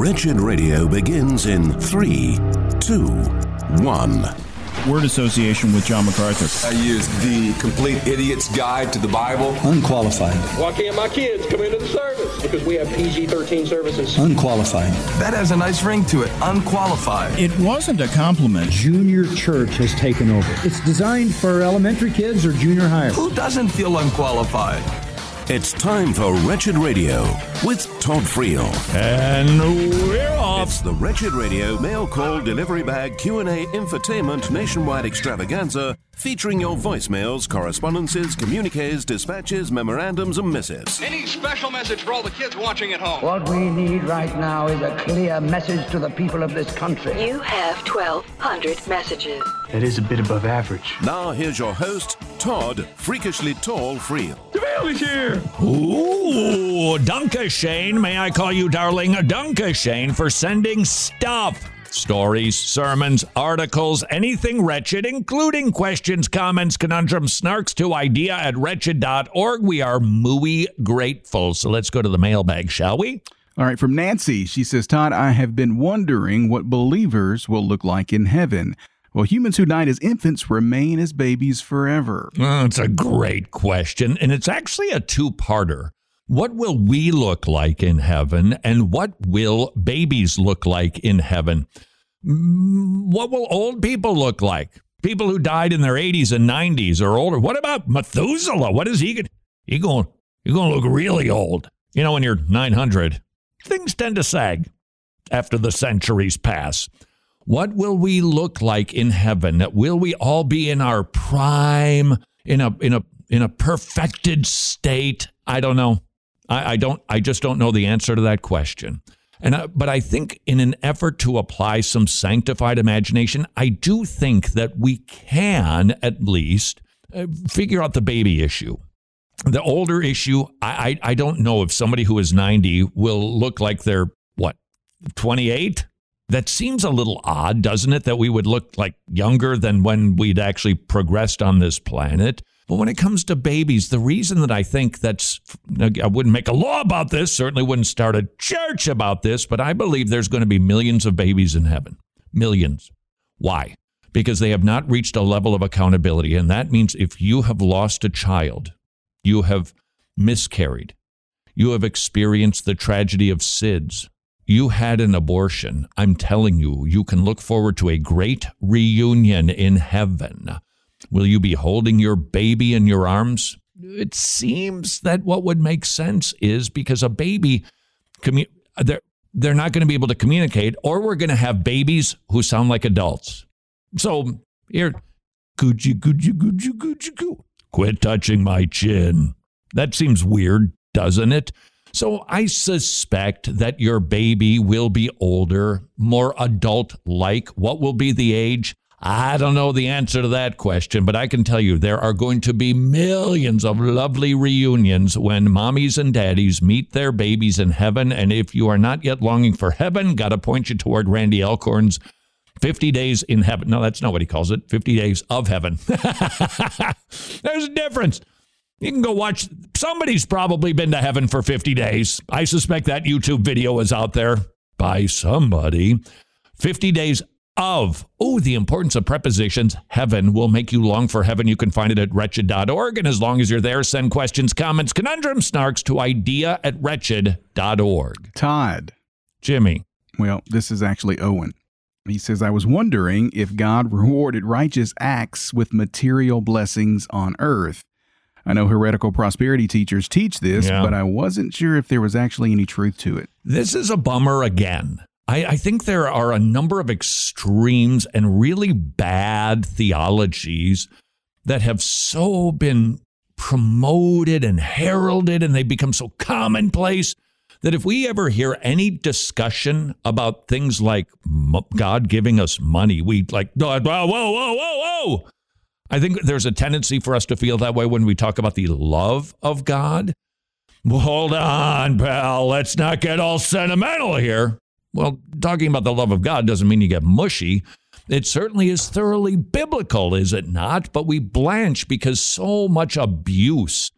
Wretched Radio begins in three, two, one. Word association with John MacArthur. I use the Complete Idiot's Guide to the Bible. Unqualified. Why can't my kids come into the service? Because we have PG 13 services. Unqualified. That has a nice ring to it. Unqualified. It wasn't a compliment. Junior church has taken over. It's designed for elementary kids or junior high. Who doesn't feel unqualified? It's time for Wretched Radio with Todd Friel. And we're off. It's the Wretched Radio mail call delivery bag Q&A infotainment nationwide extravaganza featuring your voicemails, correspondences, communiques, dispatches, memorandums and missives. Any special message for all the kids watching at home? What we need right now is a clear message to the people of this country. You have 1,200 messages. That is a bit above average. Now here's your host, Todd Freakishly Tall Friel. Ooh, Dunka Shane. May I call you, darling, Dunka Shane, for sending stuff. Stories, sermons, articles, anything wretched, including questions, comments, conundrums, snarks to idea at wretched.org. We are muy grateful. So let's go to the mailbag, shall we? All right, from Nancy, she says, Todd, I have been wondering what believers will look like in heaven. Well, humans who died as infants remain as babies forever. Oh, it's a great question, and it's actually a two parter. What will we look like in heaven, and what will babies look like in heaven? Mm, What will old people look like? People who died in their 80s and 90s or older. What about Methuselah? What is he going? He going? You're going to look really old. You know, when you're 900, things tend to sag after the centuries pass. What will we look like in heaven? Will we all be in our prime, in a in a in a perfected state? I don't know. I, I don't. I just don't know the answer to that question. And I, but I think in an effort to apply some sanctified imagination, I do think that we can at least uh, figure out the baby issue. The older issue, I, I I don't know if somebody who is 90 will look like they're what 28. That seems a little odd, doesn't it? That we would look like younger than when we'd actually progressed on this planet. But when it comes to babies, the reason that I think that's, I wouldn't make a law about this, certainly wouldn't start a church about this, but I believe there's going to be millions of babies in heaven. Millions. Why? Because they have not reached a level of accountability. And that means if you have lost a child, you have miscarried, you have experienced the tragedy of SIDS, you had an abortion, I'm telling you, you can look forward to a great reunion in heaven. Will you be holding your baby in your arms? It seems that what would make sense is because a baby, commu- they're, they're not going to be able to communicate, or we're going to have babies who sound like adults. So here, coochie, coochie, coochie, coochie, coo. Quit touching my chin. That seems weird, doesn't it? So I suspect that your baby will be older, more adult like. What will be the age? I don't know the answer to that question, but I can tell you there are going to be millions of lovely reunions when mommies and daddies meet their babies in heaven. And if you are not yet longing for heaven, got to point you toward Randy Alcorn's 50 days in heaven. No, that's not what he calls it 50 days of heaven. There's a difference. You can go watch. Somebody's probably been to heaven for 50 days. I suspect that YouTube video is out there by somebody. 50 days of. Oh, the importance of prepositions. Heaven will make you long for heaven. You can find it at wretched.org. And as long as you're there, send questions, comments, conundrums, snarks to idea at wretched.org. Todd. Jimmy. Well, this is actually Owen. He says, I was wondering if God rewarded righteous acts with material blessings on earth. I know heretical prosperity teachers teach this, Yeah. but I wasn't sure if there was actually any truth to it. This is a bummer again. I, I think there are a number of extremes and really bad theologies that have so been promoted and heralded and they become so commonplace that if we ever hear any discussion about things like God giving us money, we like, whoa, whoa, whoa, whoa, whoa. I think there's a tendency for us to feel that way when we talk about the love of God. Hold on, pal. Let's not get all sentimental here. Well, talking about the love of God doesn't mean you get mushy. It certainly is thoroughly biblical, is it not? But we blanch because so much abuse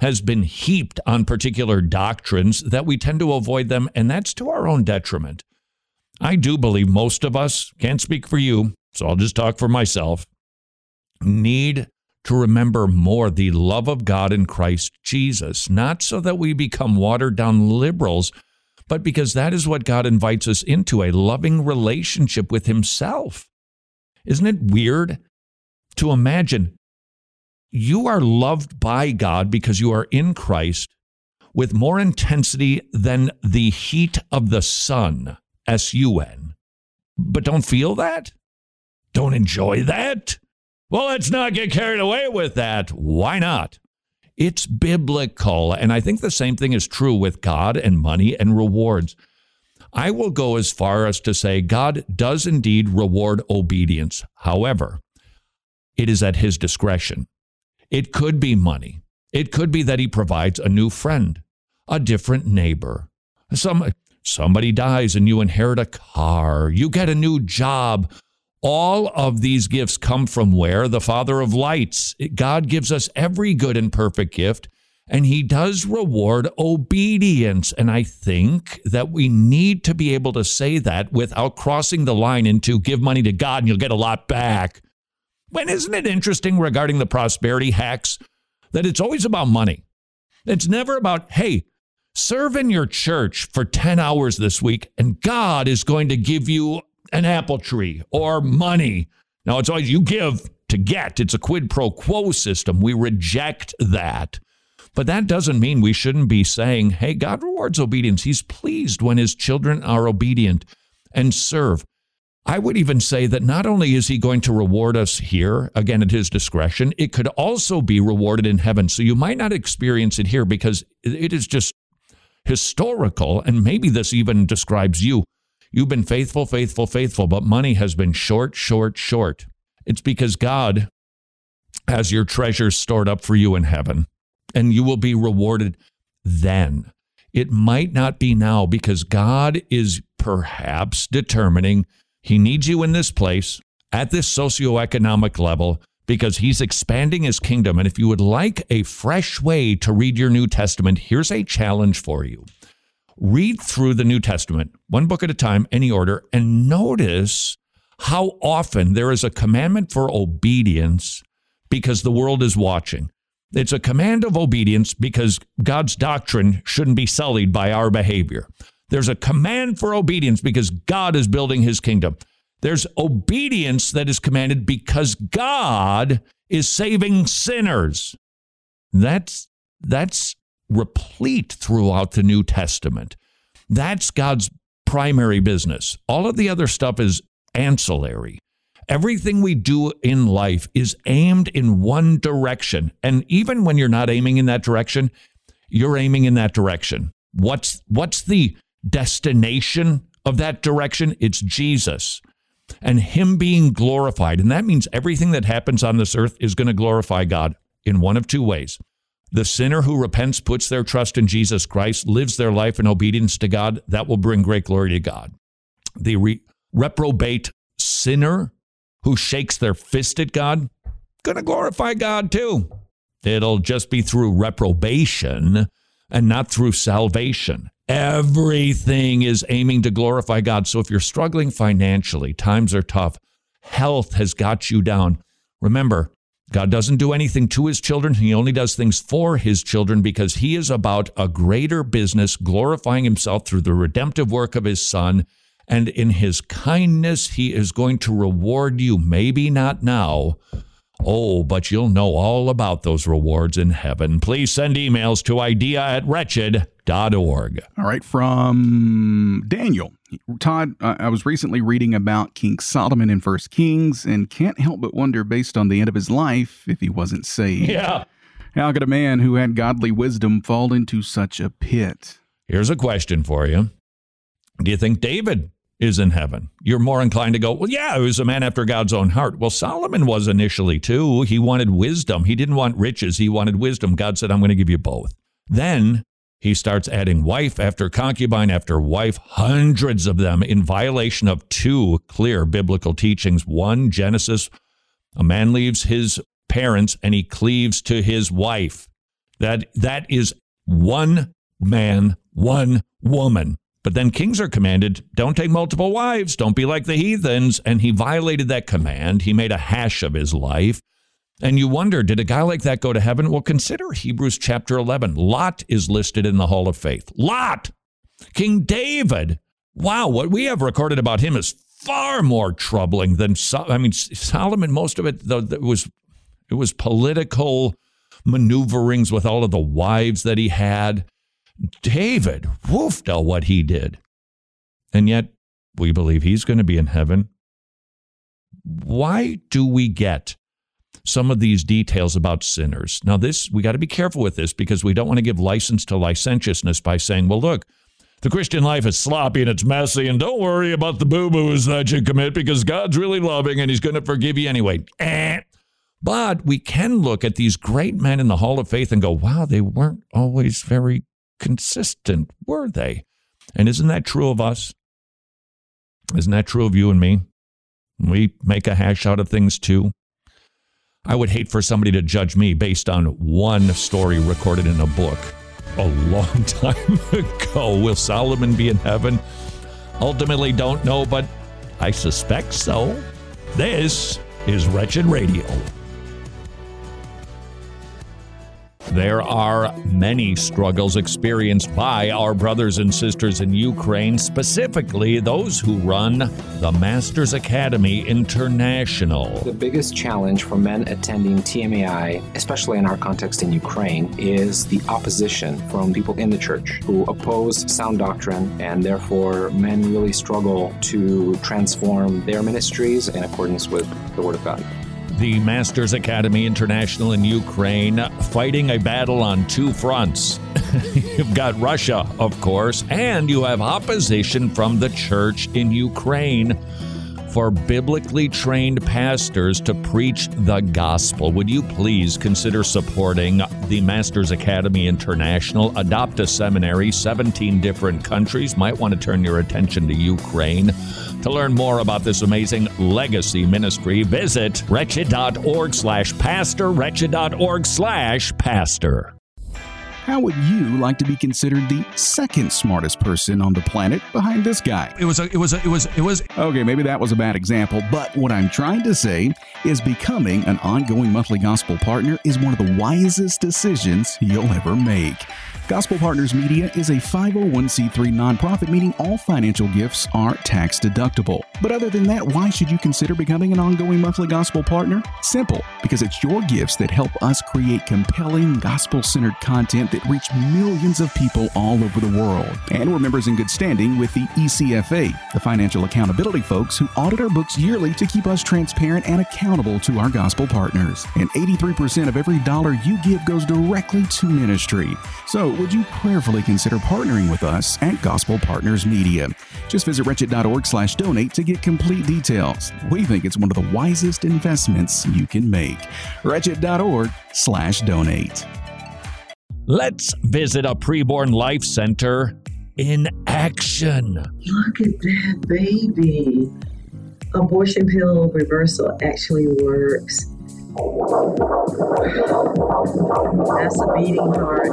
has been heaped on particular doctrines that we tend to avoid them, and that's to our own detriment. I do believe most of us, can't speak for you, so I'll just talk for myself, need to remember more the love of God in Christ Jesus, not so that we become watered down liberals, but because that is what God invites us into a loving relationship with Himself. Isn't it weird to imagine you are loved by God because you are in Christ with more intensity than the heat of the sun, S U N, but don't feel that? Don't enjoy that? Well, let's not get carried away with that. Why not? It's biblical. And I think the same thing is true with God and money and rewards. I will go as far as to say God does indeed reward obedience. However, it is at his discretion. It could be money. It could be that he provides a new friend, a different neighbor. Some, somebody dies and you inherit a car. You get a new job. All of these gifts come from where? The Father of lights. God gives us every good and perfect gift, and He does reward obedience. And I think that we need to be able to say that without crossing the line into give money to God and you'll get a lot back. When isn't it interesting regarding the prosperity hacks that it's always about money? It's never about, hey, serve in your church for 10 hours this week and God is going to give you an apple tree or money. Now, it's always you give to get. It's a quid pro quo system. We reject that. But that doesn't mean we shouldn't be saying, hey, God rewards obedience. He's pleased when his children are obedient and serve. I would even say that not only is he going to reward us here, again at his discretion, it could also be rewarded in heaven. So you might not experience it here because it is just historical. And maybe this even describes you. You've been faithful, faithful, faithful, but money has been short, short, short. It's because God has your treasures stored up for you in heaven, and you will be rewarded then. It might not be now because God is perhaps determining he needs you in this place at this socioeconomic level because he's expanding his kingdom. And if you would like a fresh way to read your New Testament, here's a challenge for you read through the New Testament, one book at a time, any order, and notice how often there is a commandment for obedience because the world is watching. It's a command of obedience because God's doctrine shouldn't be sullied by our behavior. There's a command for obedience because God is building his kingdom. There's obedience that is commanded because God is saving sinners. That's that's replete throughout the New Testament. That's God's primary business. All of the other stuff is ancillary. Everything we do in life is aimed in one direction. And even when you're not aiming in that direction, you're aiming in that direction. What's what's the destination of that direction? It's Jesus and him being glorified. And that means everything that happens on this earth is going to glorify God in one of two ways. The sinner who repents, puts their trust in Jesus Christ, lives their life in obedience to God, that will bring great glory to God. The re- reprobate sinner who shakes their fist at God, going to glorify God too. It'll just be through reprobation and not through salvation. Everything is aiming to glorify God. So if you're struggling financially, times are tough, health has got you down. Remember, God doesn't do anything to his children. He only does things for his children because he is about a greater business, glorifying himself through the redemptive work of his son. And in his kindness, he is going to reward you, maybe not now. Oh, but you'll know all about those rewards in heaven. Please send emails to idea at wretched.org. All right, from Daniel. Todd, I was recently reading about King Solomon in First Kings and can't help but wonder, based on the end of his life, if he wasn't saved. Yeah. How could a man who had godly wisdom fall into such a pit? Here's a question for you Do you think David is in heaven? You're more inclined to go, well, yeah, he was a man after God's own heart. Well, Solomon was initially too. He wanted wisdom, he didn't want riches, he wanted wisdom. God said, I'm going to give you both. Then he starts adding wife after concubine after wife, hundreds of them in violation of two clear biblical teachings. One, Genesis, a man leaves his parents and he cleaves to his wife. That that is one man, one woman. But then kings are commanded, don't take multiple wives, don't be like the heathens. And he violated that command. He made a hash of his life. And you wonder, did a guy like that go to heaven? Well, consider Hebrews chapter 11. Lot is listed in the hall of faith. Lot, King David. Wow, what we have recorded about him is far more troubling than I mean Solomon. Most of it though it was it was political maneuverings with all of the wives that he had. David, woofed at what he did, and yet we believe he's going to be in heaven. Why do we get some of these details about sinners? Now, this we got to be careful with this because we don't want to give license to licentiousness by saying, "Well, look." The Christian life is sloppy and it's messy, and don't worry about the boo boos that you commit because God's really loving and He's going to forgive you anyway. Eh. But we can look at these great men in the Hall of Faith and go, wow, they weren't always very consistent, were they? And isn't that true of us? Isn't that true of you and me? We make a hash out of things too. I would hate for somebody to judge me based on one story recorded in a book a long time ago. Will Solomon be in heaven? Ultimately, don't know, but I suspect so. This is Wretched Radio. There are many struggles experienced by our brothers and sisters in Ukraine, specifically those who run the Masters Academy International. The biggest challenge for men attending TMAI, especially in our context in Ukraine, is the opposition from people in the church who oppose sound doctrine, and therefore men really struggle to transform their ministries in accordance with the Word of God the Masters Academy International in Ukraine, fighting a battle on two fronts. You've got Russia, of course, and you have opposition from the church in Ukraine for biblically trained pastors to preach the gospel. Would you please consider supporting the Masters Academy International? Adopt a seminary, 17 different countries. Might want to turn your attention to Ukraine. To learn more about this amazing legacy ministry, visit wretched.org slash pastor, wretched.org slash pastor. How would you like to be considered the second smartest person on the planet behind this guy? It was a, it was a, it was it was Okay, maybe that was a bad example, but what I'm trying to say is becoming an ongoing monthly gospel partner is one of the wisest decisions you'll ever make. Gospel Partners Media is a 501c3 nonprofit, meaning all financial gifts are tax deductible. But other than that, why should you consider becoming an ongoing monthly gospel partner? Simple, because it's your gifts that help us create compelling gospel centered content that reach millions of people all over the world. And we're members in good standing with the ECFA, the financial accountability folks who audit our books yearly to keep us transparent and accountable to our gospel partners. And 83% of every dollar you give goes directly to ministry. So, would you prayerfully consider partnering with us at Gospel Partners Media? Just visit wretched.org slash donate to get complete details. We think it's one of the wisest investments you can make. Wretched.org slash donate. Let's visit a preborn life center in action. Look at that baby. Abortion pill reversal actually works. That's a beating heart.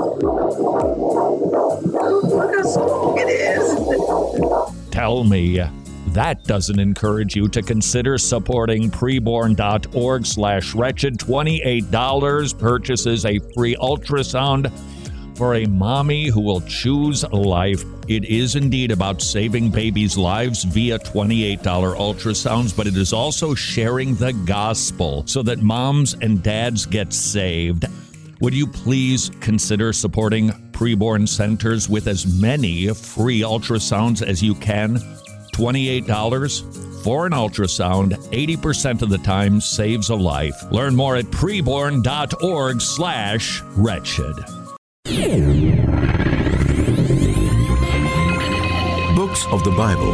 look how strong it is. Tell me that doesn't encourage you to consider supporting preborn.org slash wretched $28 purchases a free ultrasound for a mommy who will choose life. It is indeed about saving babies' lives via $28 ultrasounds, but it is also sharing the gospel so that moms and dads get saved. Would you please consider supporting preborn centers with as many free ultrasounds as you can? $28 for an ultrasound 80% of the time saves a life. Learn more at preborn.org slash wretched. Books of the Bible.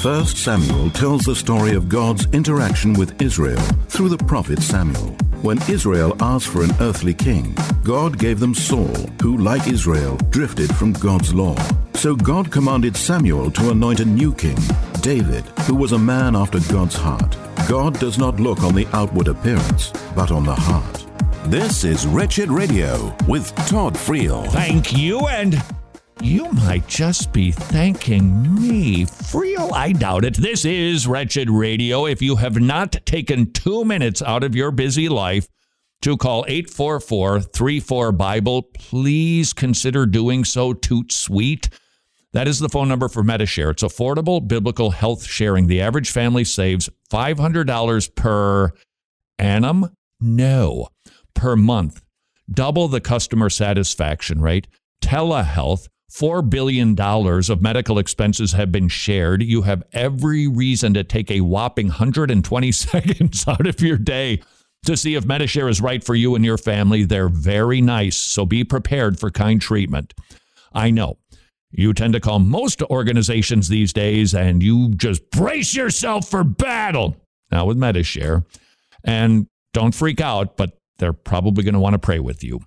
1 Samuel tells the story of God's interaction with Israel through the prophet Samuel. When Israel asked for an earthly king, God gave them Saul, who, like Israel, drifted from God's law. So God commanded Samuel to anoint a new king, David, who was a man after God's heart. God does not look on the outward appearance, but on the heart. This is Wretched Radio with Todd Friel. Thank you, and you might just be thanking me. Friel, I doubt it. This is Wretched Radio. If you have not taken two minutes out of your busy life to call 844 34 Bible, please consider doing so. Toot sweet. That is the phone number for Medi-Share. It's affordable biblical health sharing. The average family saves $500 per annum? No, per month. Double the customer satisfaction rate. Telehealth. $4 billion of medical expenses have been shared. You have every reason to take a whopping 120 seconds out of your day to see if Medi-Share is right for you and your family. They're very nice, so be prepared for kind treatment. I know you tend to call most organizations these days and you just brace yourself for battle. Now with Medi-Share, and don't freak out, but they're probably going to want to pray with you.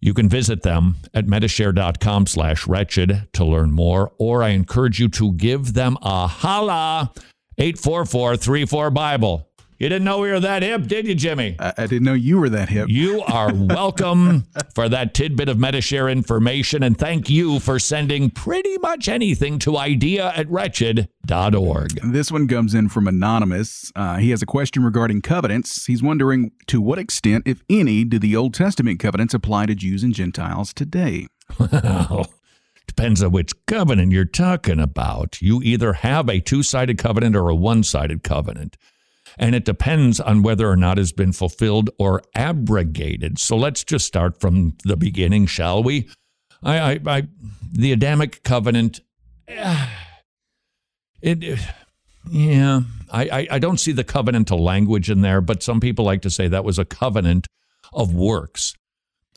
You can visit them at medishare.com slash wretched to learn more, or I encourage you to give them a holla 844 Bible. You didn't know we were that hip, did you, Jimmy? I, I didn't know you were that hip. You are welcome for that tidbit of Medi-Share information, and thank you for sending pretty much anything to idea at wretched.org. This one comes in from Anonymous. Uh, he has a question regarding covenants. He's wondering to what extent, if any, do the Old Testament covenants apply to Jews and Gentiles today? Well, depends on which covenant you're talking about. You either have a two sided covenant or a one sided covenant and it depends on whether or not it's been fulfilled or abrogated. So let's just start from the beginning, shall we? I, I, I the Adamic covenant. It, yeah, I, I, I don't see the covenantal language in there, but some people like to say that was a covenant of works,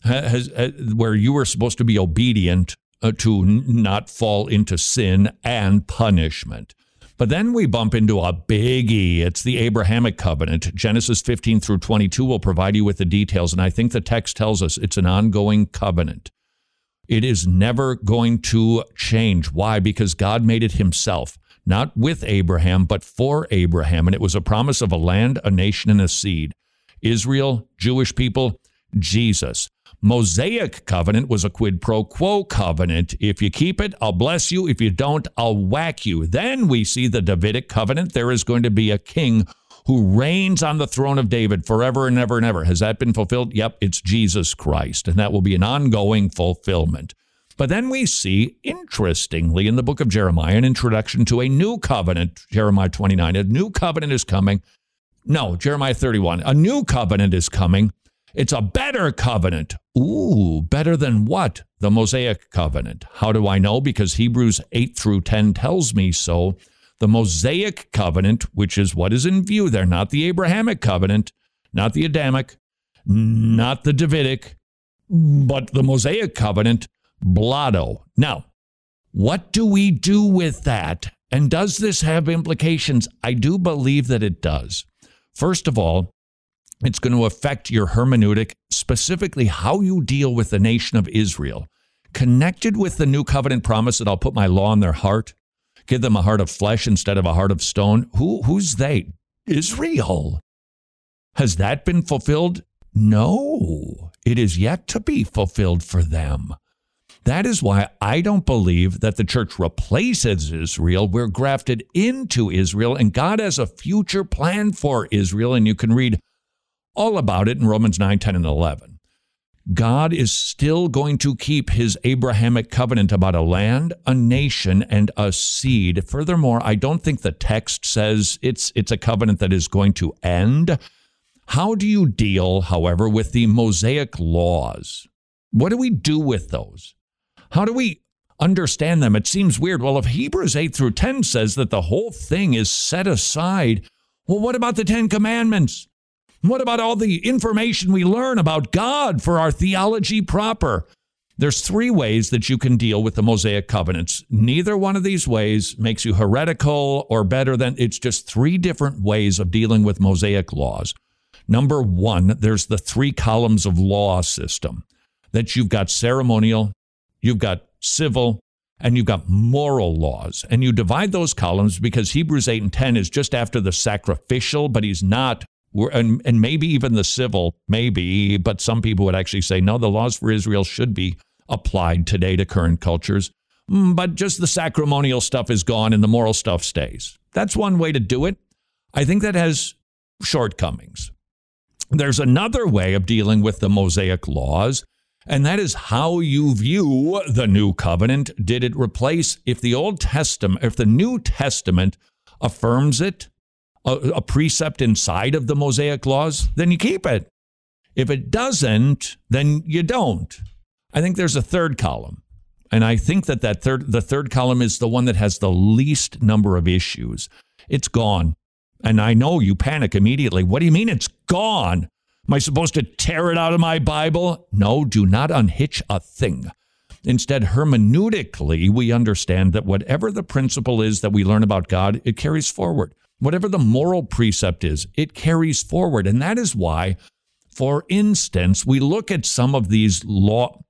has, where you were supposed to be obedient uh, to not fall into sin and punishment. But then we bump into a biggie. It's the Abrahamic covenant. Genesis 15 through 22 will provide you with the details. And I think the text tells us it's an ongoing covenant. It is never going to change. Why? Because God made it himself, not with Abraham, but for Abraham. And it was a promise of a land, a nation, and a seed. Israel, Jewish people, Jesus. Mosaic covenant was a quid pro quo covenant. If you keep it, I'll bless you. If you don't, I'll whack you. Then we see the Davidic covenant. There is going to be a king who reigns on the throne of David forever and ever and ever. Has that been fulfilled? Yep, it's Jesus Christ. And that will be an ongoing fulfillment. But then we see, interestingly, in the book of Jeremiah, an introduction to a new covenant, Jeremiah 29. A new covenant is coming. No, Jeremiah 31. A new covenant is coming it's a better covenant. Ooh, better than what? The Mosaic covenant. How do I know? Because Hebrews 8 through 10 tells me so. The Mosaic covenant, which is what is in view there, not the Abrahamic covenant, not the Adamic, not the Davidic, but the Mosaic covenant, blotto. Now, what do we do with that? And does this have implications? I do believe that it does. First of all, it's going to affect your hermeneutic, specifically how you deal with the nation of Israel. Connected with the new covenant promise that I'll put my law in their heart, give them a heart of flesh instead of a heart of stone. Who, who's they? Israel. Has that been fulfilled? No, it is yet to be fulfilled for them. That is why I don't believe that the church replaces Israel. We're grafted into Israel, and God has a future plan for Israel. And you can read all about it in Romans 9, 10, and 11. God is still going to keep his Abrahamic covenant about a land, a nation, and a seed. Furthermore, I don't think the text says it's, it's a covenant that is going to end. How do you deal, however, with the Mosaic laws? What do we do with those? How do we understand them? It seems weird. Well, if Hebrews 8 through 10 says that the whole thing is set aside, well, what about the Ten Commandments? What about all the information we learn about God for our theology proper? There's three ways that you can deal with the Mosaic covenants. Neither one of these ways makes you heretical or better than it's just three different ways of dealing with Mosaic laws. Number one, there's the three columns of law system that you've got ceremonial, you've got civil, and you've got moral laws. And you divide those columns because Hebrews 8 and 10 is just after the sacrificial, but he's not and, and maybe even the civil, maybe, but some people would actually say, no, the laws for Israel should be applied today to current cultures. Mm, but just the sacramental stuff is gone and the moral stuff stays. That's one way to do it. I think that has shortcomings. There's another way of dealing with the Mosaic laws, and that is how you view the new covenant. Did it replace, if the Old Testament, if the New Testament affirms it, a, a precept inside of the Mosaic laws, then you keep it. If it doesn't, then you don't. I think there's a third column. And I think that, that third, the third column is the one that has the least number of issues. It's gone. And I know you panic immediately. What do you mean it's gone? Am I supposed to tear it out of my Bible? No, do not unhitch a thing. Instead, hermeneutically, we understand that whatever the principle is that we learn about God, it carries forward. Whatever the moral precept is, it carries forward. And that is why, for instance, we look at some of these law.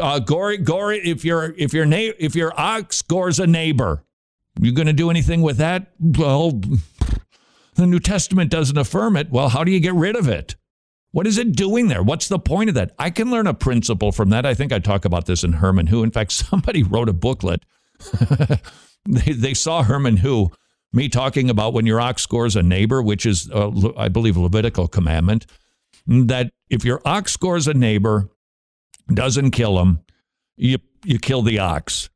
Uh, gory, gory. If your if your na- if your ox gores a neighbor, you going to do anything with that? Well, the New Testament doesn't affirm it. Well, how do you get rid of it? What is it doing there? What's the point of that? I can learn a principle from that. I think I talk about this in Herman Who. In fact, somebody wrote a booklet. they, they saw Herman Who, me talking about when your ox scores a neighbor, which is, uh, I believe, Levitical commandment, that if your ox scores a neighbor, doesn't kill him, you, you kill the ox.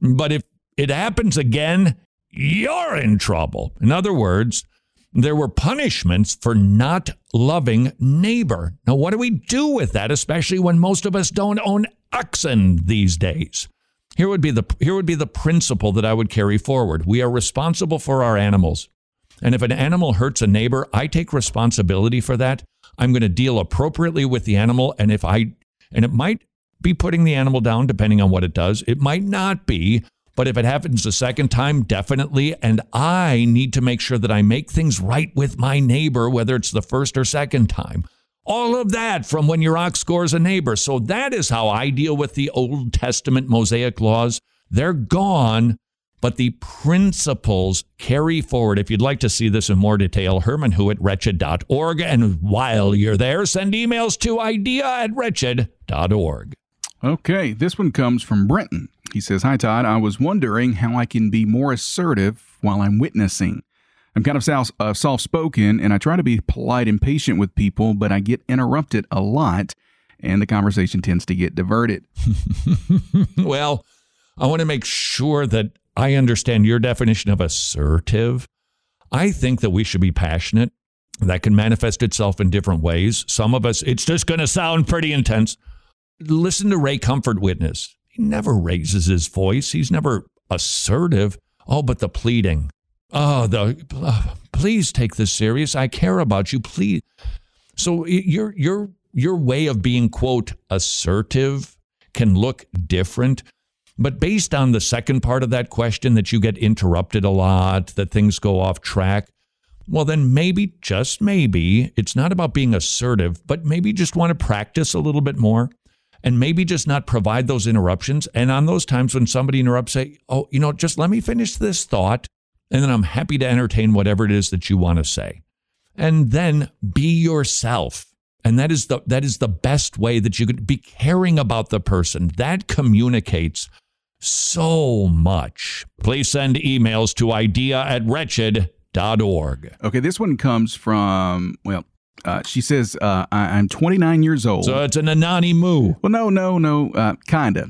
But if it happens again, you're in trouble. In other words, there were punishments for not loving neighbor. Now, what do we do with that, especially when most of us don't own oxen these days? Here would be the here would be the principle that I would carry forward. We are responsible for our animals. And if an animal hurts a neighbor, I take responsibility for that. I'm going to deal appropriately with the animal and if I and it might be putting the animal down depending on what it does. It might not be, but if it happens a second time, definitely. And I need to make sure that I make things right with my neighbor, whether it's the first or second time. All of that from when your ox scores a neighbor. So that is how I deal with the Old Testament Mosaic laws. They're gone, but the principles carry forward. If you'd like to see this in more detail, Herman Who at wretched.org. And while you're there, send emails to idea at wretched.org. Okay, this one comes from Brenton. He says, Hi, Todd. I was wondering how I can be more assertive while I'm witnessing. I'm kind of uh, soft spoken and I try to be polite and patient with people, but I get interrupted a lot and the conversation tends to get diverted. well, I want to make sure that I understand your definition of assertive. I think that we should be passionate. That can manifest itself in different ways. Some of us, it's just going to sound pretty intense. Listen to Ray Comfort Witness. He never raises his voice. He's never assertive. Oh, but the pleading. Oh, the uh, please take this serious. I care about you. Please. So your your your way of being quote assertive can look different. But based on the second part of that question that you get interrupted a lot, that things go off track, well, then maybe, just maybe, it's not about being assertive, but maybe just want to practice a little bit more and maybe just not provide those interruptions. And on those times when somebody interrupts, say, oh, you know, just let me finish this thought. And then I'm happy to entertain whatever it is that you want to say. And then be yourself. And that is the that is the best way that you could be caring about the person. That communicates so much. Please send emails to idea at wretched.org. Okay, this one comes from, well, uh, she says, uh, I- am 29 years old. So it's an Anani Moo. Well, no, no, no, uh, kinda.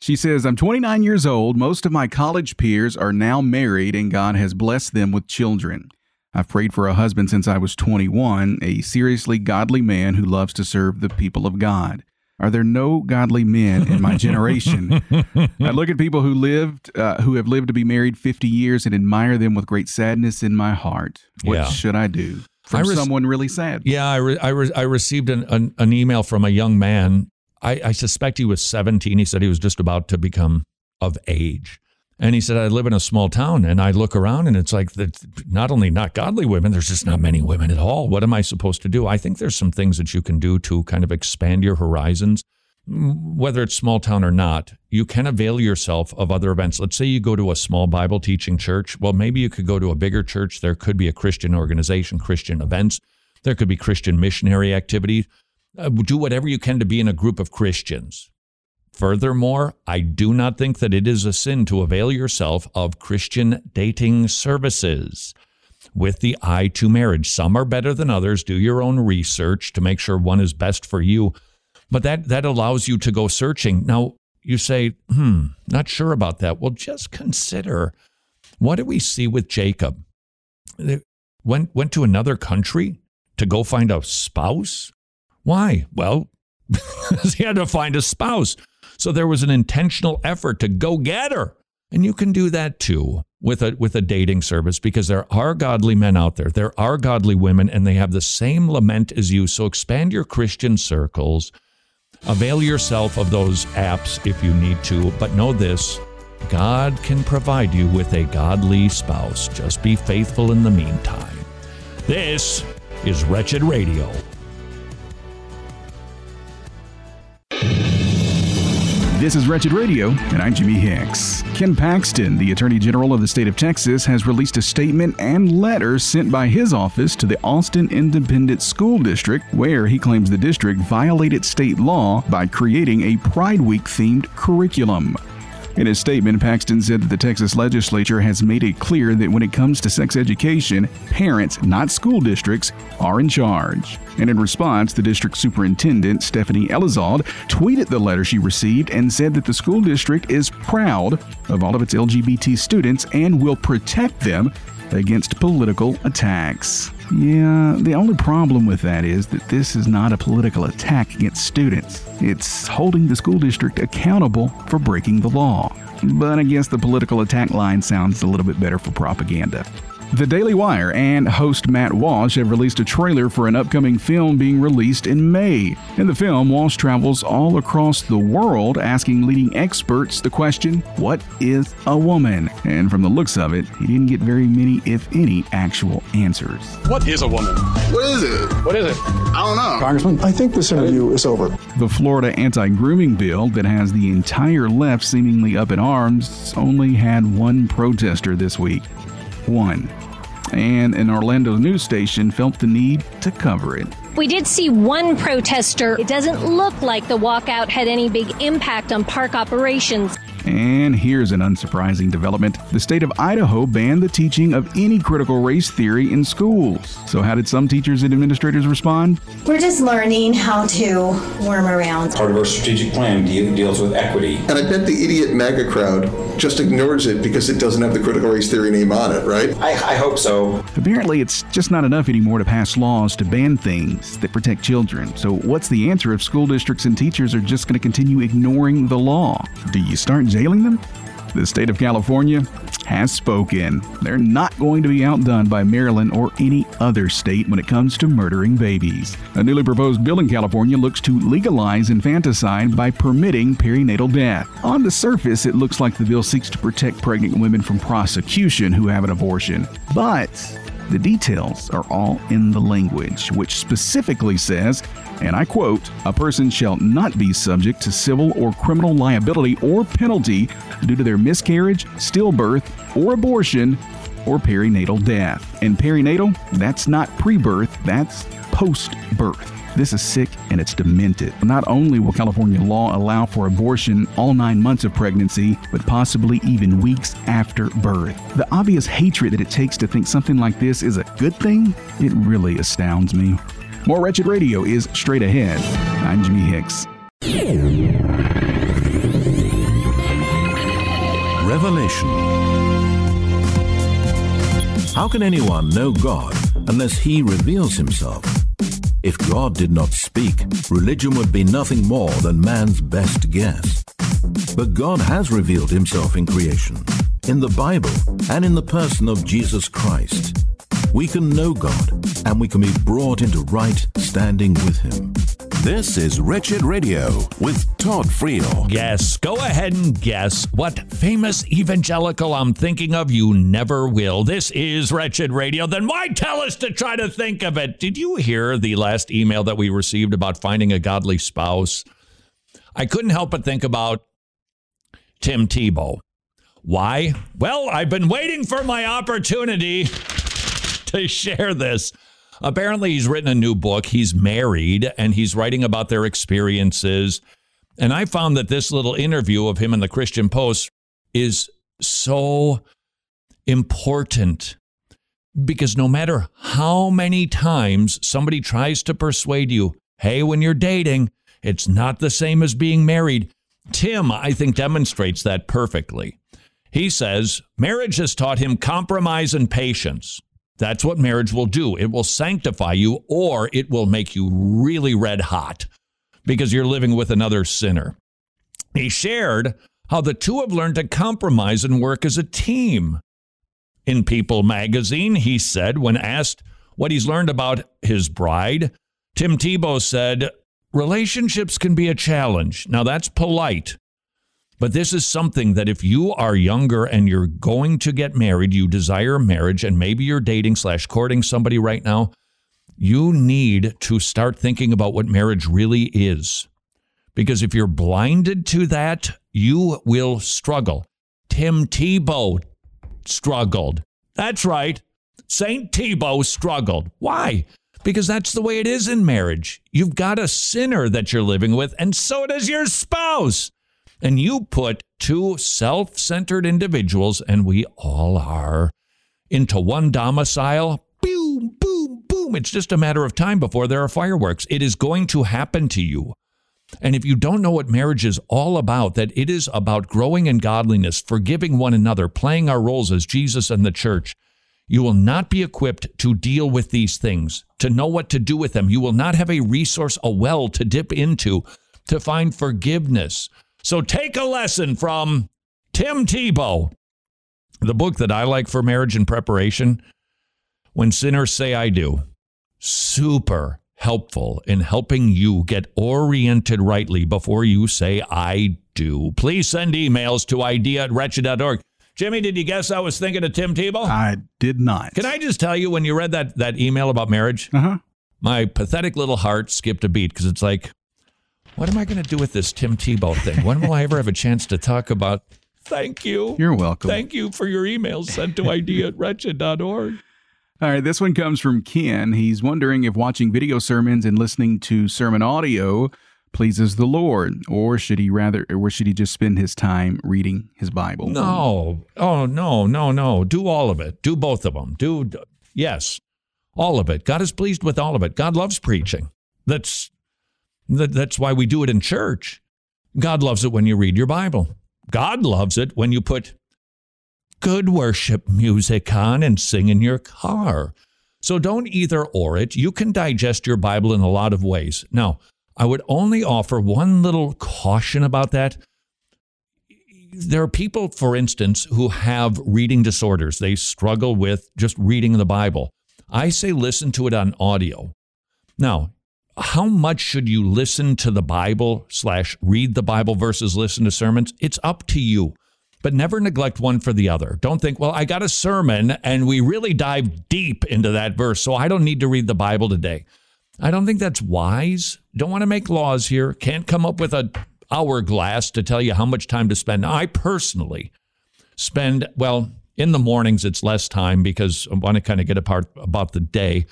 She says, I'm 29 years old. Most of my college peers are now married, and God has blessed them with children. I've prayed for a husband since I was 21, a seriously godly man who loves to serve the people of God. Are there no godly men in my generation? I look at people who lived, uh, who have lived to be married 50 years, and admire them with great sadness in my heart. What yeah. should I do? from re- someone really sad. Yeah, I, re- I, re- I received an, an, an, email from a young man. I, I suspect he was 17. He said he was just about to become of age. And he said, I live in a small town and I look around and it's like that not only not godly women, there's just not many women at all. What am I supposed to do? I think there's some things that you can do to kind of expand your horizons. Mm, whether it's small town or not, you can avail yourself of other events. Let's say you go to a small Bible teaching church. Well, maybe you could go to a bigger church. There could be a Christian organization, Christian events. There could be Christian missionary activities. Uh, do whatever you can to be in a group of Christians. Furthermore, I do not think that it is a sin to avail yourself of Christian dating services with the eye to marriage. Some are better than others. Do your own research to make sure one is best for you. But that, that allows you to go searching. Now, you say, hmm, not sure about that. Well, just consider what do we see with Jacob? Went, went to another country to go find a spouse? Why? Well, he had to find a spouse. So there was an intentional effort to go get her. And you can do that too with a with a dating service because there are godly men out there. There are godly women and they have the same lament as you. So expand your Christian circles. Avail yourself of those apps if you need to, but know this, God can provide you with a godly spouse. Just be faithful in the meantime. This is Wretched Radio. This is Wretched Radio, and I'm Jimmy Hicks. Ken Paxton, the Attorney General of the state of Texas, has released a statement and letter sent by his office to the Austin Independent School District, where he claims the district violated state law by creating a Pride Week themed curriculum. In his statement, Paxton said that the Texas legislature has made it clear that when it comes to sex education, parents, not school districts, are in charge. And in response, the district superintendent, Stephanie Elizalde, tweeted the letter she received and said that the school district is proud of all of its LGBT students and will protect them against political attacks. Yeah, the only problem with that is that this is not a political attack against students. It's holding the school district accountable for breaking the law. But I guess the political attack line sounds a little bit better for propaganda. The Daily Wire and host Matt Walsh have released a trailer for an upcoming film being released in May. In the film, Walsh travels all across the world asking leading experts the question, What is a woman? And from the looks of it, he didn't get very many, if any, actual answers. What is a woman? What is it? What is it? I don't know. Congressman, I think this interview is over. The Florida anti grooming bill that has the entire left seemingly up in arms only had one protester this week. One and an Orlando news station felt the need to cover it. We did see one protester. It doesn't look like the walkout had any big impact on park operations. And here's an unsurprising development. The state of Idaho banned the teaching of any critical race theory in schools. So, how did some teachers and administrators respond? We're just learning how to worm around. Part of our strategic plan deals with equity. And I bet the idiot MAGA crowd just ignores it because it doesn't have the critical race theory name on it, right? I, I hope so. Apparently, it's just not enough anymore to pass laws to ban things that protect children. So, what's the answer if school districts and teachers are just going to continue ignoring the law? Do you start jailing them? The state of California has spoken. They're not going to be outdone by Maryland or any other state when it comes to murdering babies. A newly proposed bill in California looks to legalize infanticide by permitting perinatal death. On the surface, it looks like the bill seeks to protect pregnant women from prosecution who have an abortion. But the details are all in the language, which specifically says, and I quote, a person shall not be subject to civil or criminal liability or penalty due to their miscarriage, stillbirth, or abortion, or perinatal death. And perinatal, that's not pre birth, that's post birth. This is sick and it's demented. Not only will California law allow for abortion all nine months of pregnancy, but possibly even weeks after birth. The obvious hatred that it takes to think something like this is a good thing, it really astounds me. More Wretched Radio is straight ahead. I'm Jimmy Hicks. Revelation. How can anyone know God unless He reveals Himself? If God did not speak, religion would be nothing more than man's best guess. But God has revealed himself in creation, in the Bible, and in the person of Jesus Christ. We can know God, and we can be brought into right standing with Him. This is Wretched Radio with Todd Friel. Yes, go ahead and guess what famous evangelical I'm thinking of. You never will. This is Wretched Radio. Then why tell us to try to think of it? Did you hear the last email that we received about finding a godly spouse? I couldn't help but think about Tim Tebow. Why? Well, I've been waiting for my opportunity to share this. Apparently, he's written a new book. He's married and he's writing about their experiences. And I found that this little interview of him in the Christian Post is so important because no matter how many times somebody tries to persuade you, hey, when you're dating, it's not the same as being married. Tim, I think, demonstrates that perfectly. He says marriage has taught him compromise and patience. That's what marriage will do. It will sanctify you or it will make you really red hot because you're living with another sinner. He shared how the two have learned to compromise and work as a team. In People magazine, he said, when asked what he's learned about his bride, Tim Tebow said, Relationships can be a challenge. Now, that's polite. But this is something that if you are younger and you're going to get married, you desire marriage, and maybe you're dating slash courting somebody right now, you need to start thinking about what marriage really is. Because if you're blinded to that, you will struggle. Tim Tebow struggled. That's right. St. Tebow struggled. Why? Because that's the way it is in marriage. You've got a sinner that you're living with, and so does your spouse and you put two self centered individuals, and we all are, into one domicile, boom, boom, boom. It's just a matter of time before there are fireworks. It is going to happen to you. And if you don't know what marriage is all about, that it is about growing in godliness, forgiving one another, playing our roles as Jesus and the church, you will not be equipped to deal with these things, to know what to do with them. You will not have a resource, a well to dip into, to find forgiveness, so take a lesson from Tim Tebow. The book that I like for marriage and preparation, When Sinners Say I Do. Super helpful in helping you get oriented rightly before you say I do. Please send emails to idea at wretched.org. Jimmy, did you guess I was thinking of Tim Tebow? I did not. Can I just tell you when you read that that email about marriage? Uh-huh. My pathetic little heart skipped a beat because it's like, what am I going to do with this Tim Tebow thing? When will I ever have a chance to talk about? Thank you. You're welcome. Thank you for your email sent to idea at wretched.org. All right, this one comes from Ken. He's wondering if watching video sermons and listening to sermon audio pleases the Lord, or should he rather, or should he just spend his time reading his Bible? No, oh no, no, no. Do all of it. Do both of them. Do yes, all of it. God is pleased with all of it. God loves preaching. That's that's why we do it in church. God loves it when you read your Bible. God loves it when you put good worship music on and sing in your car. So don't either or it. You can digest your Bible in a lot of ways. Now, I would only offer one little caution about that. There are people, for instance, who have reading disorders. They struggle with just reading the Bible. I say listen to it on audio. Now, how much should you listen to the Bible slash read the Bible versus listen to sermons? It's up to you. But never neglect one for the other. Don't think, well, I got a sermon and we really dive deep into that verse, so I don't need to read the Bible today. I don't think that's wise. Don't want to make laws here. Can't come up with a hourglass to tell you how much time to spend. I personally spend, well, in the mornings it's less time because I want to kind of get apart about the day.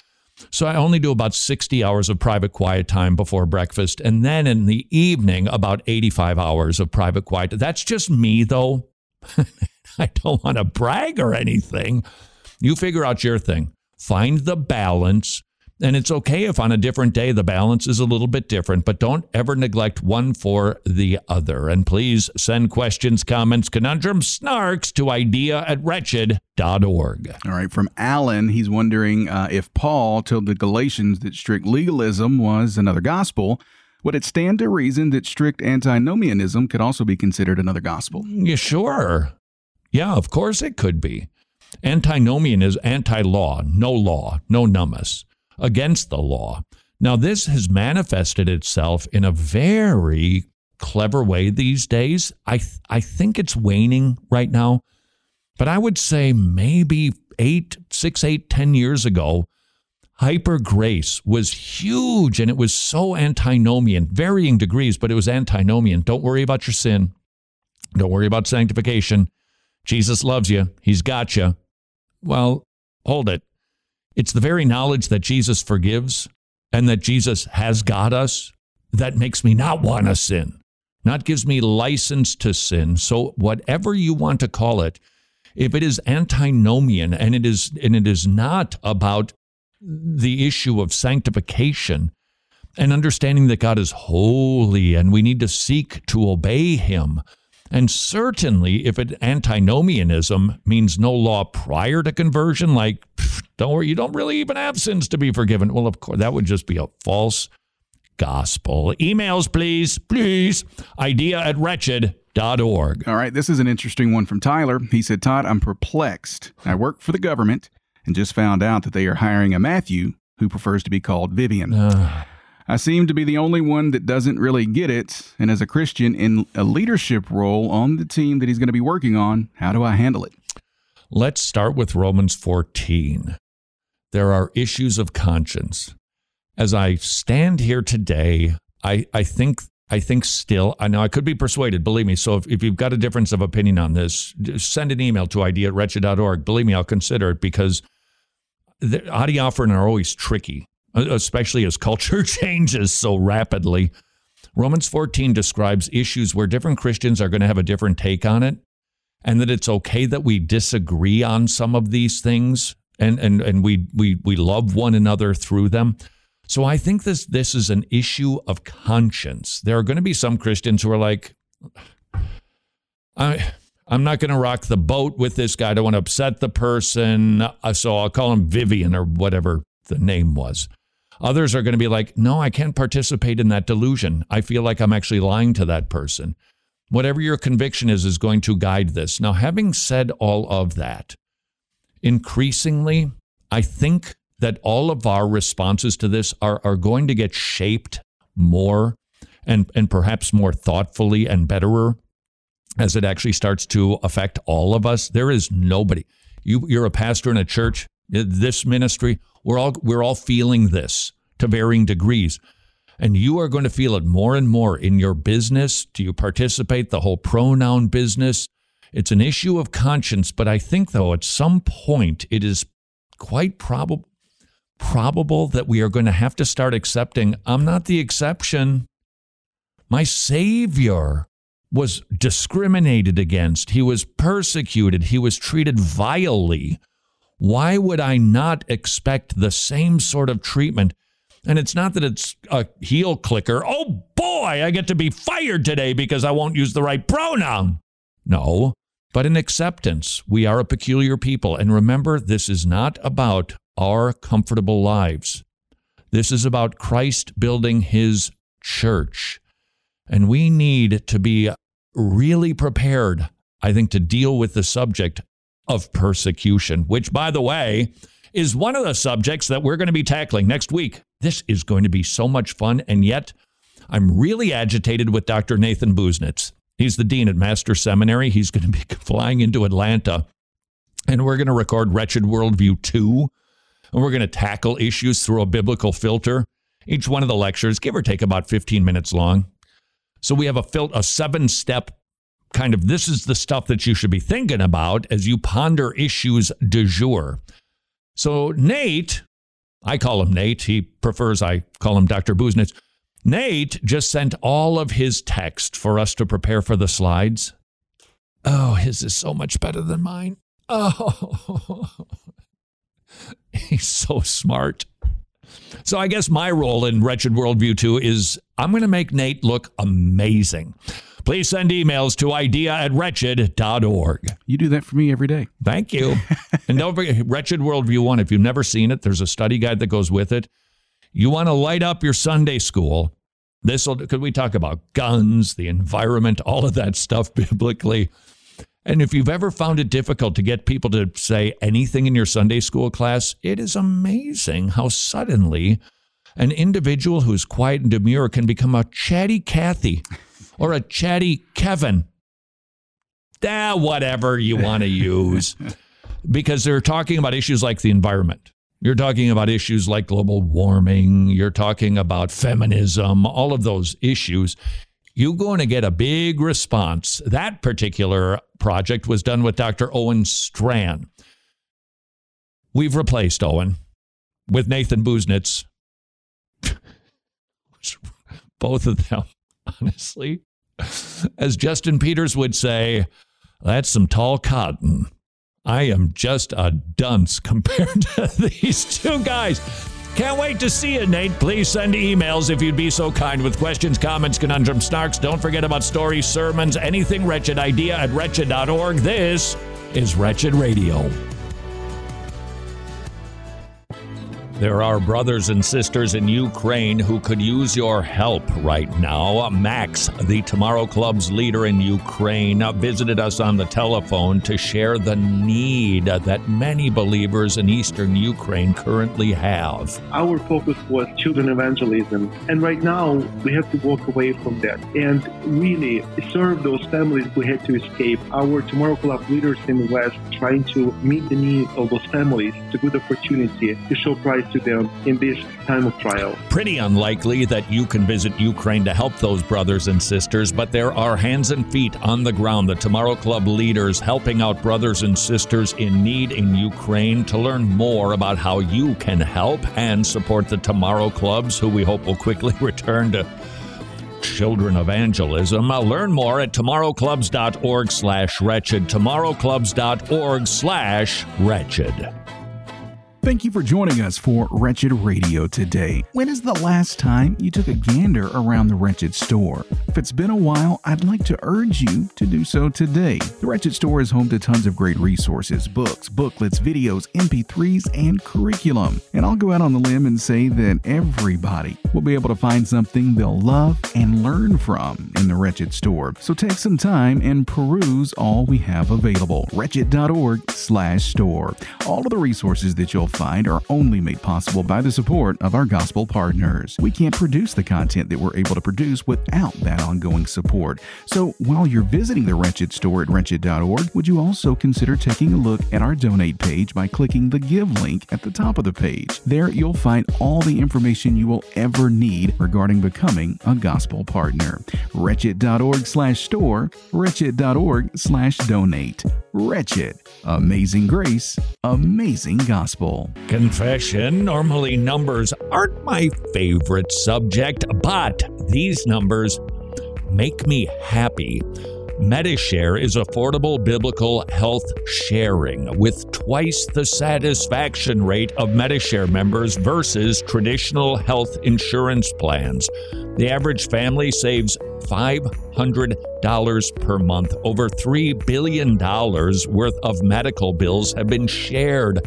So I only do about 60 hours of private quiet time before breakfast. And then in the evening, about 85 hours of private quiet. That's just me, though. I don't want to brag or anything. You figure out your thing. Find the balance and it's okay if on a different day the balance is a little bit different, but don't ever neglect one for the other. And please send questions, comments, conundrums, snarks to idea at wretched.org. All right. From Alan, he's wondering uh, if Paul told the Galatians that strict legalism was another gospel. Would it stand to reason that strict antinomianism could also be considered another gospel? Yeah, sure. Yeah, of course it could be. Antinomian is anti law, no law, no nummus against the law. Now, this has manifested itself in a very clever way these days. I, th- I think it's waning right now, but I would say maybe eight, six, eight, ten years ago, hyper grace was huge and it was so antinomian, varying degrees, but it was antinomian. Don't worry about your sin. Don't worry about sanctification. Jesus loves you. He's got you. Well, hold it. It's the very knowledge that Jesus forgives and that Jesus has got us that makes me not want to sin, not gives me license to sin. So, whatever you want to call it, if it is antinomian and it is and it is not about the issue of sanctification and understanding that God is holy and we need to seek to obey him. And certainly, if it antinomianism means no law prior to conversion, like, don't worry, you don't really even have sins to be forgiven. Well, of course, that would just be a false gospel. Emails, please, please. Idea at wretched.org. All right, this is an interesting one from Tyler. He said, Todd, I'm perplexed. I work for the government and just found out that they are hiring a Matthew who prefers to be called Vivian. I seem to be the only one that doesn't really get it. And as a Christian in a leadership role on the team that he's going to be working on, how do I handle it? Let's start with Romans 14. There are issues of conscience. As I stand here today, I, I think I think still, I know I could be persuaded, believe me. So if, if you've got a difference of opinion on this, send an email to idea at wretched.org. Believe me, I'll consider it because the adiaphora are always tricky, especially as culture changes so rapidly. Romans 14 describes issues where different Christians are going to have a different take on it, and that it's okay that we disagree on some of these things and, and, and we, we, we love one another through them. So I think this this is an issue of conscience. There are going to be some Christians who are like, I I'm not going to rock the boat with this guy. I don't want to upset the person, uh, so I'll call him Vivian or whatever the name was. Others are going to be like, no, I can't participate in that delusion. I feel like I'm actually lying to that person. Whatever your conviction is, is going to guide this. Now, having said all of that, increasingly, I think that all of our responses to this are, are going to get shaped more and, and perhaps more thoughtfully and betterer as it actually starts to affect all of us. There is nobody. You, you're a pastor in a church, Uh, this ministry, we're all, we're all feeling this to varying degrees. And you are going to feel it more and more in your business. Do you participate? The whole pronoun business. It's an issue of conscience, but I think, though, at some point it is quite probable probable that we are going to have to start accepting I'm not the exception. My Savior was discriminated against, he was persecuted, he was treated vilely. Why would I not expect the same sort of treatment? And it's not that it's a heel clicker. Oh boy, I get to be fired today because I won't use the right pronoun. No, but an acceptance. We are a peculiar people. And remember, this is not about our comfortable lives. This is about Christ building his church. And we need to be really prepared, I think, to deal with the subject of persecution, which, by the way, is one of the subjects that we're going to be tackling next week. This is going to be so much fun. And yet, I'm really agitated with Dr. Nathan Busenitz. He's the dean at Master's Seminary. He's going to be flying into Atlanta, and we're going to record Wretched Worldview 2 and we're going to tackle issues through a biblical filter. Each one of the lectures, give or take about 15 minutes long. So we have a, fil- a seven step kind of this is the stuff that you should be thinking about as you ponder issues du jour. So Nate, I call him Nate. He prefers I call him Dr. Busenitz. Nate just sent all of his text for us to prepare for the slides. Oh, his is so much better than mine. Oh, He's so smart. So I guess my role in Wretched Worldview 2 is I'm going to make Nate look amazing. Please send emails to idea at wretched.org. You do that for me every day. Thank you. and don't forget, Wretched Worldview 1, if you've never seen it, there's a study guide that goes with it. You want to light up your Sunday school. This will, could we talk about guns, the environment, all of that stuff biblically? And if you've ever found it difficult to get people to say anything in your Sunday school class, it is amazing how suddenly an individual who's quiet and demure can become a chatty Kathy or a chatty Kevin. Ah, whatever you want to use. because they're talking about issues like the environment. You're talking about issues like global warming, you're talking about feminism, all of those issues. You're going to get a big response. That particular project was done with Dr. Owen Strachan. We've replaced Owen with Nathan Busenitz. Both of them, honestly, as Justin Peters would say, that's some tall cotton. I am just a dunce compared to these two guys. Can't wait to see you, Nate. Please send emails if you'd be so kind with questions, comments, conundrums, snarks. Don't forget about stories, sermons, anything wretched idea at wretched.org. This is Wretched Radio. There are brothers and sisters in Ukraine who could use your help right now. Max, the Tomorrow Club's leader in Ukraine, visited us on the telephone to share the need that many believers in eastern Ukraine currently have. Our focus was children evangelism, and right now we have to walk away from that and really serve those families who had to escape. Our Tomorrow Club leaders in the West trying to meet the needs of those families. It's a good opportunity to show Christ to them in this time of trial. Pretty unlikely that you can visit Ukraine to help those brothers and sisters, but there are hands and feet on the ground, the Tomorrow Club leaders helping out brothers and sisters in need in Ukraine. To learn more about how you can help and support the Tomorrow Clubs, who we hope will quickly return to children evangelism. Uh, learn more at tomorrowclubs.org slash wretched, tomorrowclubs.org slash wretched. Thank you for joining us for Wretched Radio today. When is the last time you took a gander around the Wretched store? If it's been a while, I'd like to urge you to do so today. The Wretched store is home to tons of great resources books, booklets, videos, MP3s, and curriculum. And I'll go out on the limb and say that everybody will be able to find something they'll love and learn from in the Wretched store. So take some time and peruse all we have available. Wretched.org slash store. All of the resources that you'll find are only made possible by the support of our gospel partners. We can't produce the content that we're able to produce without that ongoing support. So while you're visiting the Wretched store at wretched.org, would you also consider taking a look at our donate page by clicking the give link at the top of the page? There you'll find all the information you will ever need regarding becoming a gospel partner. Wretched.org slash store, wretched.org slash donate. Wretched. Amazing grace, amazing gospel. Confession. Normally, numbers aren't my favorite subject, but these numbers make me happy. Medishare is affordable biblical health sharing with twice the satisfaction rate of Medishare members versus traditional health insurance plans. The average family saves $500 per month. Over $3 billion worth of medical bills have been shared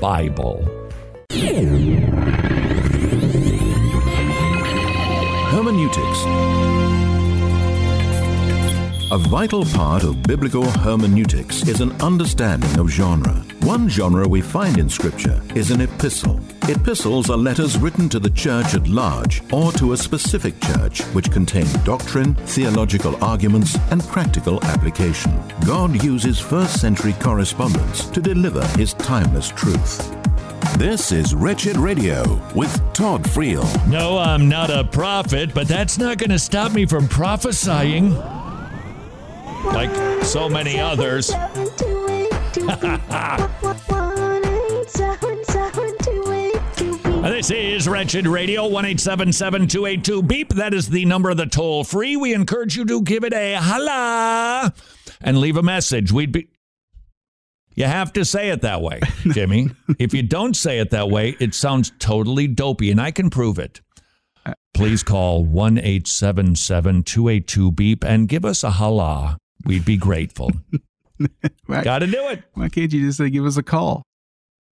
Bible. Hermeneutics. A vital part of biblical hermeneutics is an understanding of genre. One genre we find in Scripture is an epistle. Epistles are letters written to the church at large or to a specific church which contain doctrine, theological arguments, and practical application. God uses first century correspondence to deliver his timeless truth. This is Wretched Radio with Todd Friel. No, I'm not a prophet, but that's not going to stop me from prophesying. Like so many others. This is Wretched Radio, 1 282 Beep. That is the number of the toll free. We encourage you to give it a holla and leave a message. We'd be. You have to say it that way, Jimmy. if you don't say it that way, it sounds totally dopey, and I can prove it. Uh, Please call 1 282 Beep and give us a holla. We'd be grateful. Got to do it. Why can't you just say give us a call?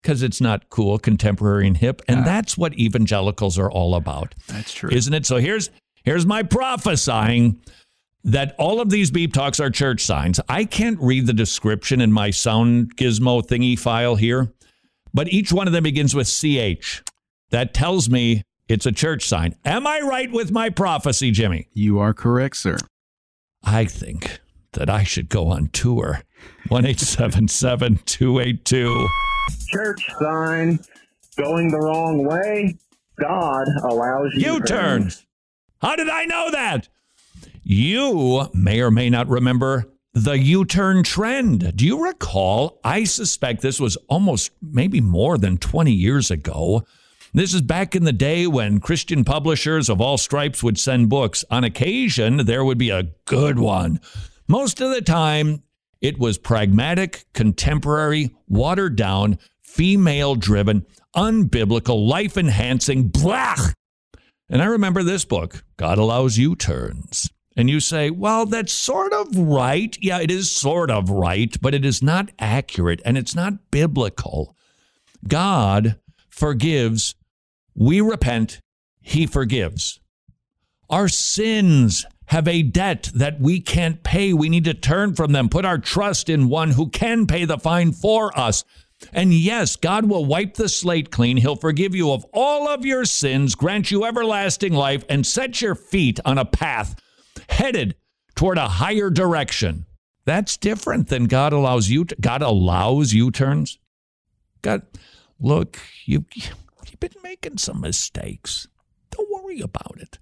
because it's not cool, contemporary, and hip. And ah. that's what evangelicals are all about. That's true. Isn't it? So here's here's my prophesying that all of these beep talks are church signs. I can't read the description in my sound gizmo thingy file here, but each one of them begins with CH. That tells me it's a church sign. Am I right with my prophecy, Jimmy? You are correct, sir. I think that I should go on tour. 1 282. Church sign going the wrong way. God allows you U turns. How did I know that? You may or may not remember the U turn trend. Do you recall? I suspect this was almost maybe more than 20 years ago. This is back in the day when Christian publishers of all stripes would send books. On occasion, there would be a good one. Most of the time, it was pragmatic, contemporary, watered down, female driven, unbiblical, life enhancing, blah. And I remember this book, God Allows U Turns. And you say, well, that's sort of right. Yeah, it is sort of right, but it is not accurate and it's not biblical. God forgives. We repent. He forgives. Our sins have a debt that we can't pay. We need to turn from them, put our trust in one who can pay the fine for us. And yes, God will wipe the slate clean. He'll forgive you of all of your sins, grant you everlasting life, and set your feet on a path headed toward a higher direction. That's different than God allows you. To, God allows U-turns. God, look, you you've been making some mistakes. Don't worry about it.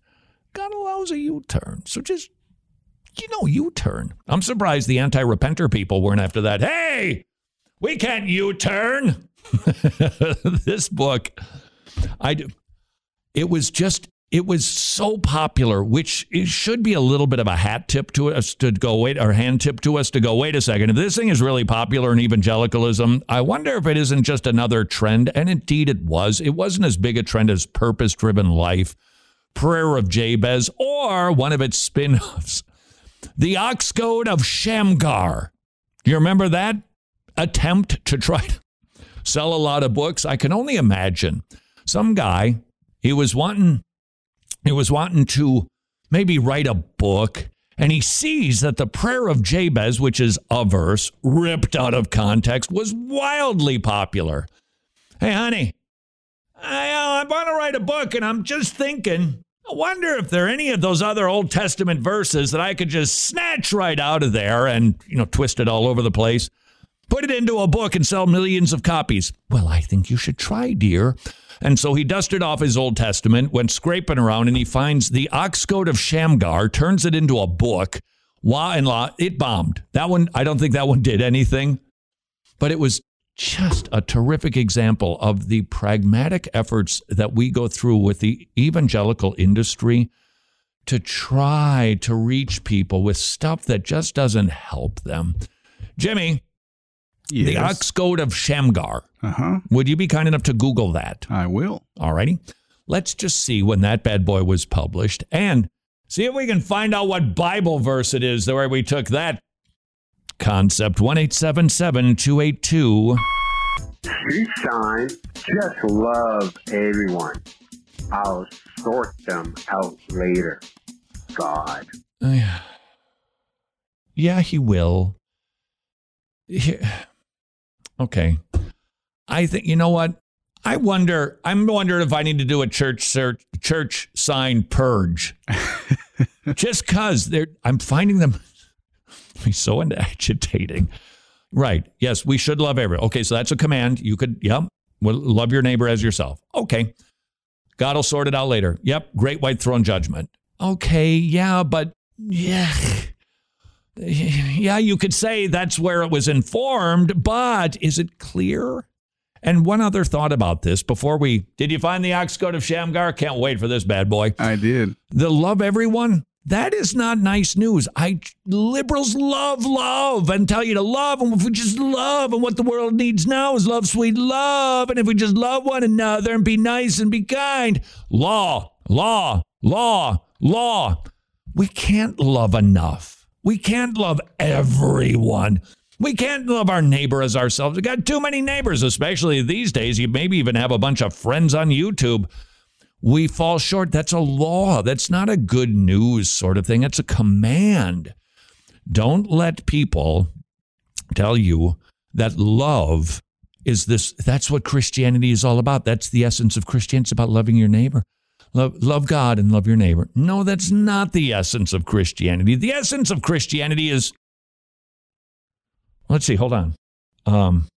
God allows a U-turn, so just you know U-turn. I'm surprised the anti-repenter people weren't after that. Hey, we can't U-turn. this book, I do. It was just it was so popular, which it should be a little bit of a hat tip to us to go wait or hand tip to us to go wait a second. If this thing is really popular in evangelicalism, I wonder if it isn't just another trend. And indeed, it was. It wasn't as big a trend as purpose driven life, prayer of Jabez, or one of its spin offs, the Ox Goad of Shamgar. Do you remember that attempt to try to sell a lot of books? I can only imagine some guy, he was wanting he was wanting to maybe write a book, and he sees that the prayer of Jabez, which is a verse ripped out of context, was wildly popular. Hey, honey, I, uh, I want to write a book, and I'm just thinking, I wonder if there are any of those other Old Testament verses that I could just snatch right out of there and, you know, twist it all over the place, put it into a book and sell millions of copies. Well, I think you should try, dear. And so he dusted off his Old Testament, went scraping around, and he finds the Ox Goad of Shamgar, turns it into a book. Wah and la, it bombed. That one, I don't think that one did anything, but it was just a terrific example of the pragmatic efforts that we go through with the evangelical industry to try to reach people with stuff that just doesn't help them. Jimmy, Yes. the Ox Goad of Shamgar. Uh-huh. Would you be kind enough to Google that? I will. All righty. Let's just see when that bad boy was published and see if we can find out what Bible verse it is where we took that concept. 1 282. Shoot sign. Just love everyone. I'll sort them out later. God. Yeah, he will. Yeah. Okay. I think you know what? I wonder. I'm wondering if I need to do a church search, church sign purge, just because they're. I'm finding them be so agitating. Right. Yes, we should love everyone. Okay, so that's a command. You could. Yep. Well, love your neighbor as yourself. Okay. God will sort it out later. Yep. Great white throne judgment. Okay. Yeah, but yeah. Yeah, you could say that's where it was informed, but is it clear? And one other thought about this before we did you find the ox goad of Shamgar? Can't wait for this bad boy. I did. The love everyone. That is not nice news. I liberals love love and tell you to love, and if we just love, and what the world needs now is love, sweet love, and if we just love one another and be nice and be kind, law, law, law, law. We can't love enough. We can't love everyone. We can't love our neighbor as ourselves. We got too many neighbors, especially these days. You maybe even have a bunch of friends on YouTube. We fall short. That's a law. That's not a good news sort of thing. It's a command. Don't let people tell you that love is this that's what Christianity is all about. That's the essence of Christianity. It's about loving your neighbor. Love, love God and love your neighbor. No, that's not the essence of Christianity. The essence of Christianity is let's see, hold on. Um,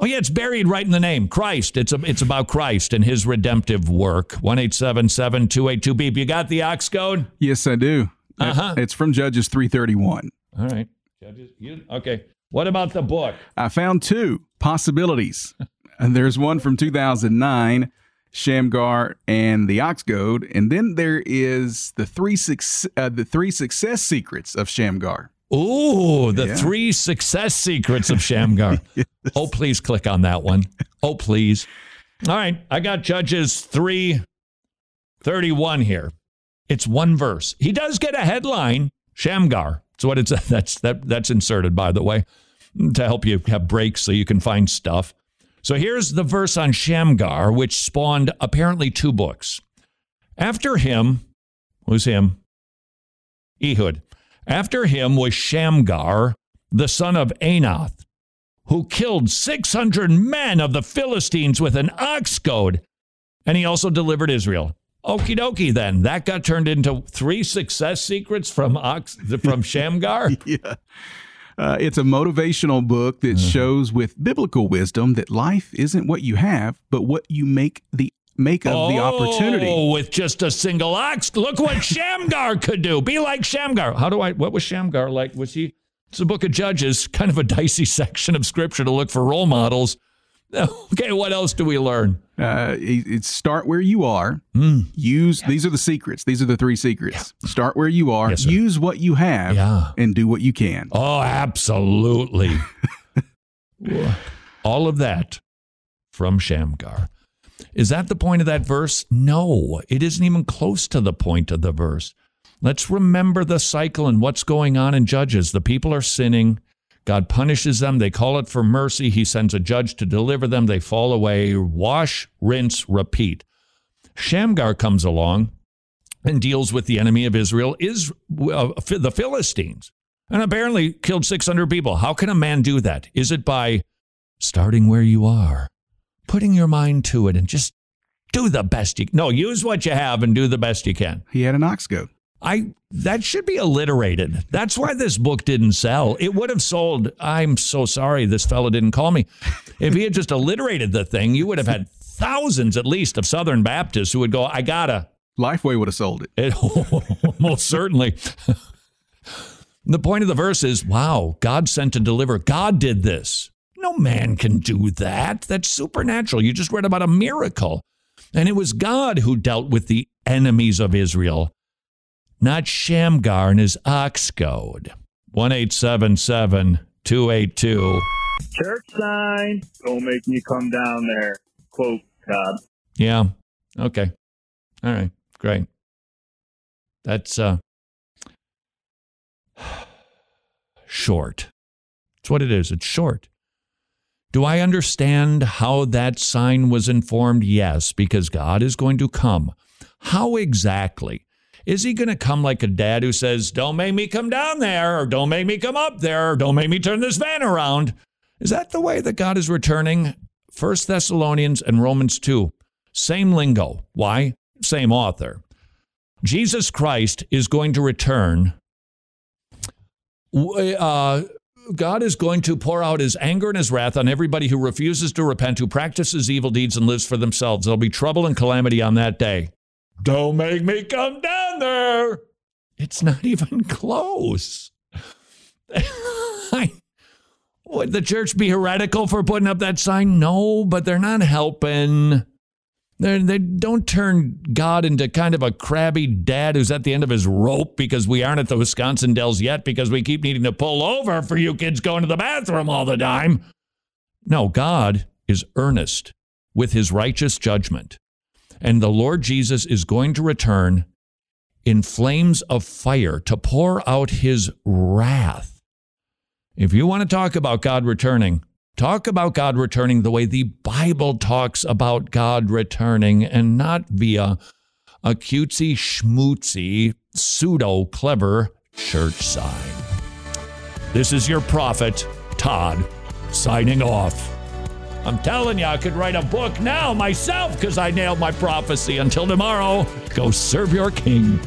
oh yeah, it's buried right in the name, Christ. It's a, it's about Christ and his redemptive work. One eight seven seven two eight two beep. You got the ox goad? Yes, I do. Uh-huh. It's from Judges three thirty one. All right. Judges, you, okay. What about the book? I found two possibilities. and there's one from 2009, Shamgar and the Ox Goad, and then there is the three uh, the three success secrets of Shamgar. Ooh, the Yeah. three success secrets of Shamgar. Oh, please click on that one. Oh, please. All right, I got Judges 331 here. It's one verse. He does get a headline, Shamgar. That's what it's that's that that's inserted by the way to help you have breaks so you can find stuff. So here's the verse on Shamgar which spawned apparently two books. After him, who's him? Ehud. After him was Shamgar, the son of Anath, who killed 600 men of the Philistines with an ox goad, and he also delivered Israel. Okie dokie, then. That got turned into three success secrets from ox from Shamgar. yeah. Uh, it's a motivational book that shows with biblical wisdom that life isn't what you have, but what you make the make of the opportunity. Oh, with just a single ox. Look what Shamgar could do. Be like Shamgar. How do I, what was Shamgar like? Was he, it's the book of Judges, kind of a dicey section of scripture to look for role models. Okay, what else do we learn? Uh, it's start where you are. Hmm. Use these are the secrets. These are the three secrets. Start where you are. Yes, use what you have, Yeah. and do what you can. Oh, absolutely. All of that from Shamgar. Is that the point of that verse? No, it isn't even close to the point of the verse. Let's remember the cycle and what's going on in Judges. The people are sinning. God punishes them. They call it for mercy. He sends a judge to deliver them. They fall away. Wash, rinse, repeat. Shamgar comes along and deals with the enemy of Israel, is uh, the Philistines, and apparently killed 600 people. How can a man do that? Is it by starting where you are, putting your mind to it, and just do the best you No, use what you have and do the best you can. He had an ox goad. I that should be alliterated. That's why this book didn't sell. It would have sold. I'm so sorry this fellow didn't call me. If he had just alliterated the thing, you would have had thousands at least of Southern Baptists who would go, I gotta. Lifeway would have sold it. It most certainly. the point of the verse is, wow, God sent to deliver. God did this. No man can do that. That's supernatural. You just read about a miracle. And it was God who dealt with the enemies of Israel, not Shamgar and his ox goad. 1877 282. Church sign. Don't make me come down there. Quote God. Yeah. Okay. All right. Great. That's uh short. It's what it is. It's short. Do I understand how that sign was informed? Yes, because God is going to come. How exactly? Is he going to come like a dad who says, Don't make me come down there, or don't make me come up there, or don't make me turn this van around? Is that the way that God is returning? First Thessalonians and Romans 2. Same lingo. Why? Same author. Jesus Christ is going to return. Uh, God is going to pour out his anger and his wrath on everybody who refuses to repent, who practices evil deeds and lives for themselves. There'll be trouble and calamity on that day. Don't make me come down there. It's not even close. Would the church be heretical for putting up that sign? No, but they're not helping. They're, they don't turn God into kind of a crabby dad who's at the end of his rope because we aren't at the Wisconsin Dells yet because we keep needing to pull over for you kids going to the bathroom all the time. No, God is earnest with his righteous judgment. And the Lord Jesus is going to return in flames of fire to pour out his wrath. If you want to talk about God returning, talk about God returning the way the Bible talks about God returning and not via a cutesy schmootsy, pseudo clever church sign. This is your prophet, Todd, signing off. I'm telling you, I could write a book now myself because I nailed my prophecy. Until tomorrow, go serve your king.